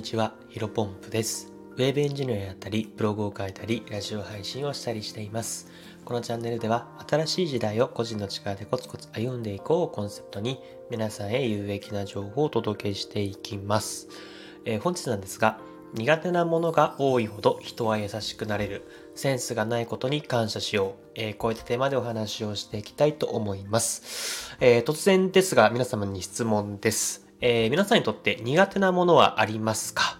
にちは、ヒロポンプです。ウェブエンジニアやったり、ブログを書いたり、ラジオ配信をしたりしています。このチャンネルでは、新しい時代を個人の力でコツコツ歩んでいこうをコンセプトに、皆さんへ有益な情報をお届けしていきます。えー本日なんですが、苦手なものが多いほど人は優しくなれる。センスがないことに感謝しよう。えーこういったテーマでお話をしていきたいと思います。えー突然ですが、皆様に質問です。えー皆さんにとって苦手なものはありますか？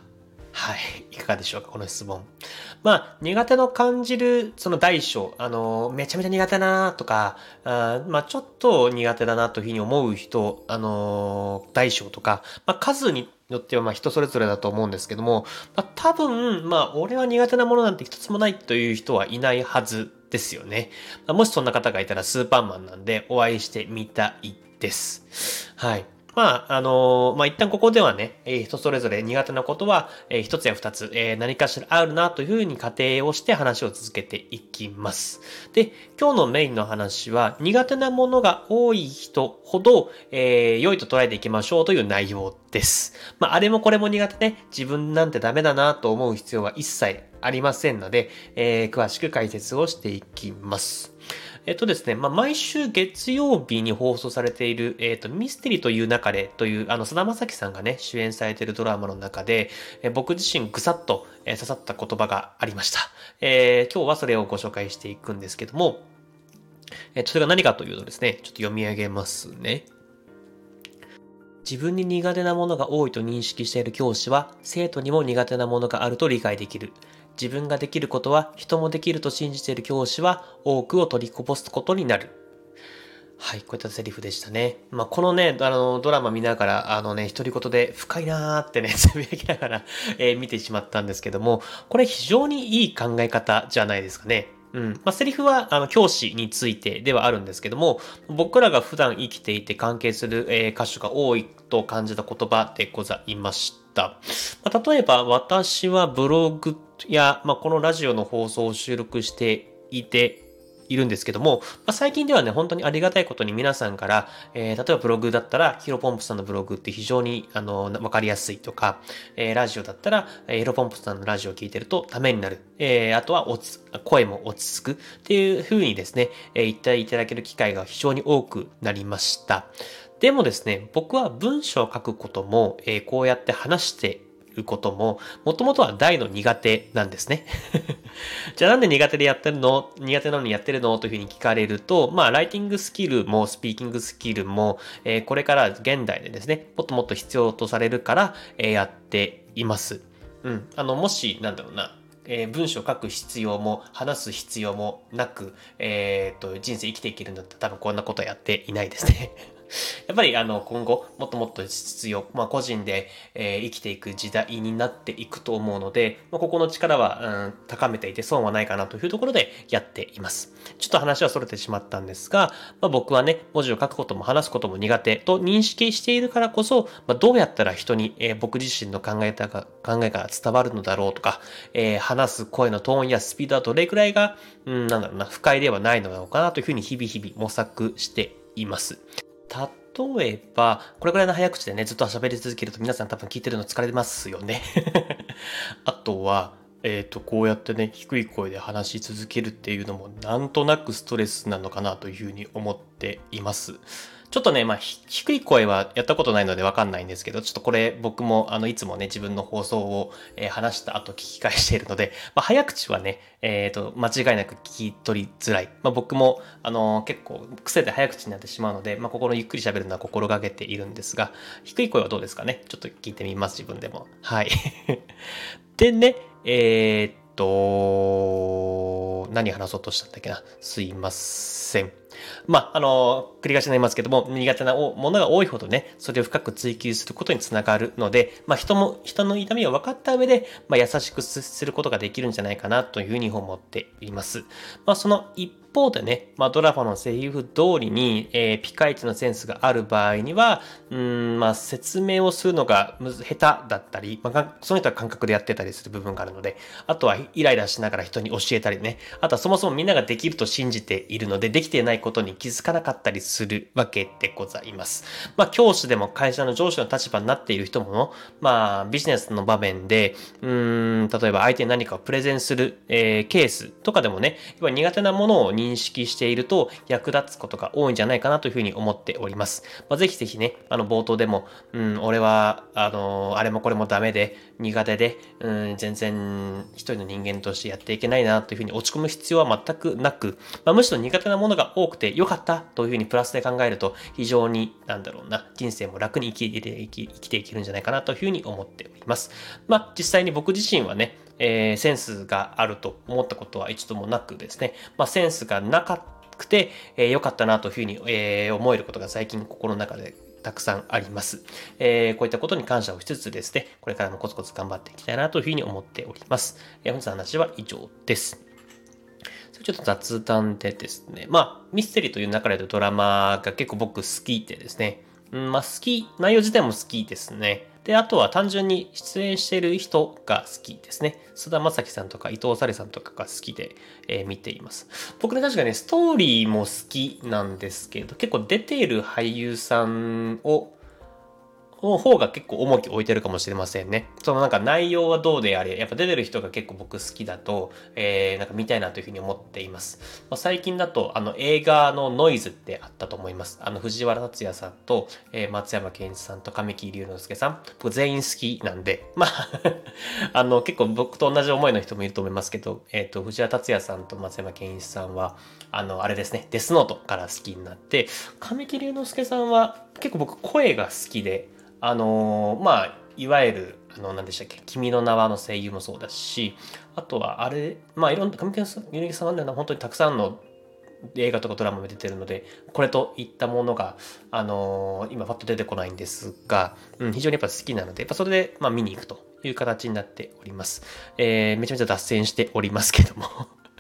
はい。いかがでしょうか？この質問。まあ、苦手の感じる、その大小、あの、めちゃめちゃ苦手だなとか、あまあ、ちょっと苦手だなというふうに思う人、あのー大小とか、まあ、数によってはまあ人それぞれだと思うんですけども、まあ、多分、まあ、俺は苦手なものなんて一つもないという人はいないはずですよね。まあもしそんな方がいたらスーパーマンなんでお会いしてみたいです。はい。まあ、あのまあ、一旦ここではね、えー人それぞれ苦手なことは、えー一つや二つ、えー何かしらあるなというふうに仮定をして話を続けていきます。で、今日のメインの話は、苦手なものが多い人ほど、えー良いと捉えていきましょうという内容です。まあ、あれもこれも苦手ね、自分なんてダメだなと思う必要は一切ありませんので、えー詳しく解説をしていきます。えっとですね、まあ、毎週月曜日に放送されている、えっと、ミステリーという中でという、あの、菅田将暉さんがね、主演されているドラマの中で、え僕自身ぐさっと、え刺さった言葉がありました。えー今日はそれをご紹介していくんですけども、え、それが何かというとですね、ちょっと読み上げますね。自分に苦手なものが多いと認識している教師は、生徒にも苦手なものがあると理解できる。自分ができることは人もできると信じている教師は多くを取りこぼすことになる。はい、こういったセリフでしたね。まあ、このね、あの、ドラマ見ながら、あのね、独り言で深いなーってね、つぶやきながら、えー見てしまったんですけども、これ非常にいい考え方じゃないですかね。うん。まあ、セリフは、あの、教師についてではあるんですけども、僕らが普段生きていて関係する、えー箇所が多いと感じた言葉でございました。まあ、例えば、私はブログや、まあ、このラジオの放送を収録していて、いるんですけども、まあ、最近ではね、本当にありがたいことに皆さんから、えー例えばブログだったら、ヒロポンプさんのブログって非常に、あの、わかりやすいとか、えーラジオだったら、えーヒロポンプさんのラジオを聞いてるとためになる。えーあとは落ち、声も落ち着くっていう風にですね、えー言っていただける機会が非常に多くなりました。でもですね、僕は文章を書くことも、えーこうやって話してることも、もともとは大の苦手なんですね。じゃあなんで苦手でやってるの？苦手なのにやってるの？というふうに聞かれると、まあ、ライティングスキルもスピーキングスキルも、えーこれから現代でですね、もっともっと必要とされるから、えーやっています。うん。あの、もし、なんだろうな、えー文章を書く必要も、話す必要もなく、えーと、人生生きていけるんだったら多分こんなことはやっていないですね。やっぱりあの今後もっともっと必要、まあ、個人で、えー生きていく時代になっていくと思うので、まあ、ここの力は、うん、高めていて損はないかなというところでやっています。ちょっと話はそれてしまったんですが、まあ、僕はね、文字を書くことも話すことも苦手と認識しているからこそ、まあ、どうやったら人に、えー僕自身の考えたが考えが伝わるのだろうとか、えー話す声のトーンやスピードはどれくらいが、うん、なんだろうな、不快ではないのだろうかなというふうに日々日々模索しています。例えば、これぐらいの早口でね、ずっと喋り続けると皆さん多分聞いてるの疲れますよね。あとは、えっ、と、こうやってね、低い声で話し続けるっていうのも、なんとなくストレスなのかなというふうに思っています。ちょっとね、まあ、低い声はやったことないのでわかんないんですけど、ちょっとこれ僕もあの、いつもね、自分の放送を、えー話した後聞き返しているので、まあ、早口はね、えっ、と、間違いなく聞き取りづらい。まあ、僕も、あの結構癖で早口になってしまうので、まあ、ここのゆっくり喋るのは心がけているんですが、低い声はどうですかね？ちょっと聞いてみます、自分でも。はい。でね、えーっと、何話そうとしたんだっけな？すいません。まあ、あの、繰り返しになりますけども、苦手なものが多いほどね、それを深く追求することにつながるので、まあ、人も、人の痛みを分かった上で、まあ、優しくすることができるんじゃないかなというふうに思っています。まあ、その一方でね、まあ、ドラマのセリフ通りに、えー、ピカイチのセンスがある場合には、うん、まあ、説明をするのがむず下手だったり、まあ、その人は感覚でやってたりする部分があるので、あとはイライラしながら人に教えたりね、あとはそもそもみんなができると信じているので、できていないことに気づかなかったりするわけでございます。まあ、教師でも会社の上司の立場になっている人も、まあ、ビジネスの場面で、うん、例えば相手に何かをプレゼンする、えー、ケースとかでもね、苦手なものを認識していると役立つことが多いんじゃないかなというふうに思っております。まあ、ぜひぜひね、あの冒頭でも、うん、俺は、あの、あれもこれもダメで、苦手で、うん、全然一人の人間としてやっていけないなというふうに落ち込む必要は全くなく、まあ、むしろ苦手なものが多くて良かったというふうにプラスで考えると、非常に、なんだろうな、人生も楽に生きて生き生きていけるんじゃないかなというふうに思っております。まあ、実際に僕自身はね、えー、センスがあると思ったことは一度もなくですね、まあ、センスがなくて、えー、良かったなというふうに、えー、思えることが最近心の中でたくさんあります。えー、こういったことに感謝をしつつですね、これからもコツコツ頑張っていきたいなというふうに思っております。えー、本日の話は以上です。ちょっと雑談でですね、まあ、ミステリーという中でドラマが結構僕好きでですね、うん、まあ好き、内容自体も好きですね。で、あとは単純に出演している人が好きですね。菅田将暉さんとか伊藤沙莉さんとかが好きで、えー、見ています。僕ね、確かね、ストーリーも好きなんですけど、結構出ている俳優さんをの方が結構重き置いてるかもしれませんね。そのなんか内容はどうであれ、やっぱ出てる人が結構僕好きだと、えー、なんか見たいなというふうに思っています。まあ、最近だと、あの映画のノイズってあったと思います。あの藤原竜也さんと、えー、松山ケンイチさんと神木隆之介さん、僕全員好きなんで、まあ あの結構僕と同じ思いの人もいると思いますけど、えっ、ー、と、藤原竜也さんと松山ケンイチさんは、あの、あれですね、デスノートから好きになって、神木隆之介さんは結構僕声が好きで、あのー、まあいわゆるあの何でしたっけ「君の名は」の声優もそうだしあとはあれまあいろんな上木さんは本当にたくさんの映画とかドラマも出てるのでこれといったものが、あのー、今パッと出てこないんですが、うん、非常にやっぱ好きなのでやっぱそれで、まあ、見に行くという形になっております。えー、めちゃめちゃ脱線しておりますけども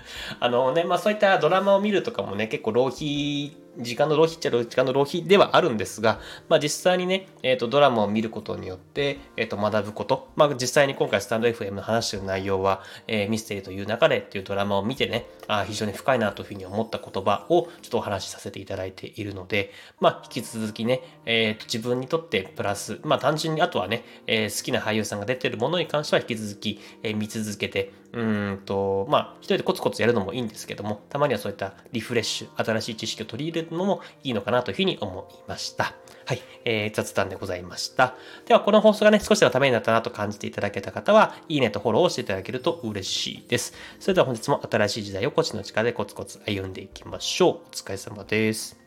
あのね、まあそういったドラマを見るとかもね、結構浪費時間の浪費っちゃ時間の浪費ではあるんですが、まあ実際にね、え、ー、と、ドラマを見ることによって、え、ー、と、学ぶこと、まあ実際に今回スタンド FM の話してる内容は、えー、ミステリーという流れっていうドラマを見てね、あ非常に深いなというふうに思った言葉をちょっとお話しさせていただいているので、まあ引き続きね、えっ、と、自分にとってプラス、まあ単純にあとはね、え好きな俳優さんが出てるものに関しては引き続き、え見続けて、うんと、まあ一人でコツコツやるのもいいんですけども、たまにはそういったリフレッシュ、新しい知識を取り入れけるのもいいのかなというふうに思いました。はい、えー、雑談でございました。では、この放送がね、少しでもためになったなと感じていただけた方は、いいねとフォローをしていただけると嬉しいです。それでは本日も新しい時代を腰の力でコツコツ歩んでいきましょう。お疲れ様です。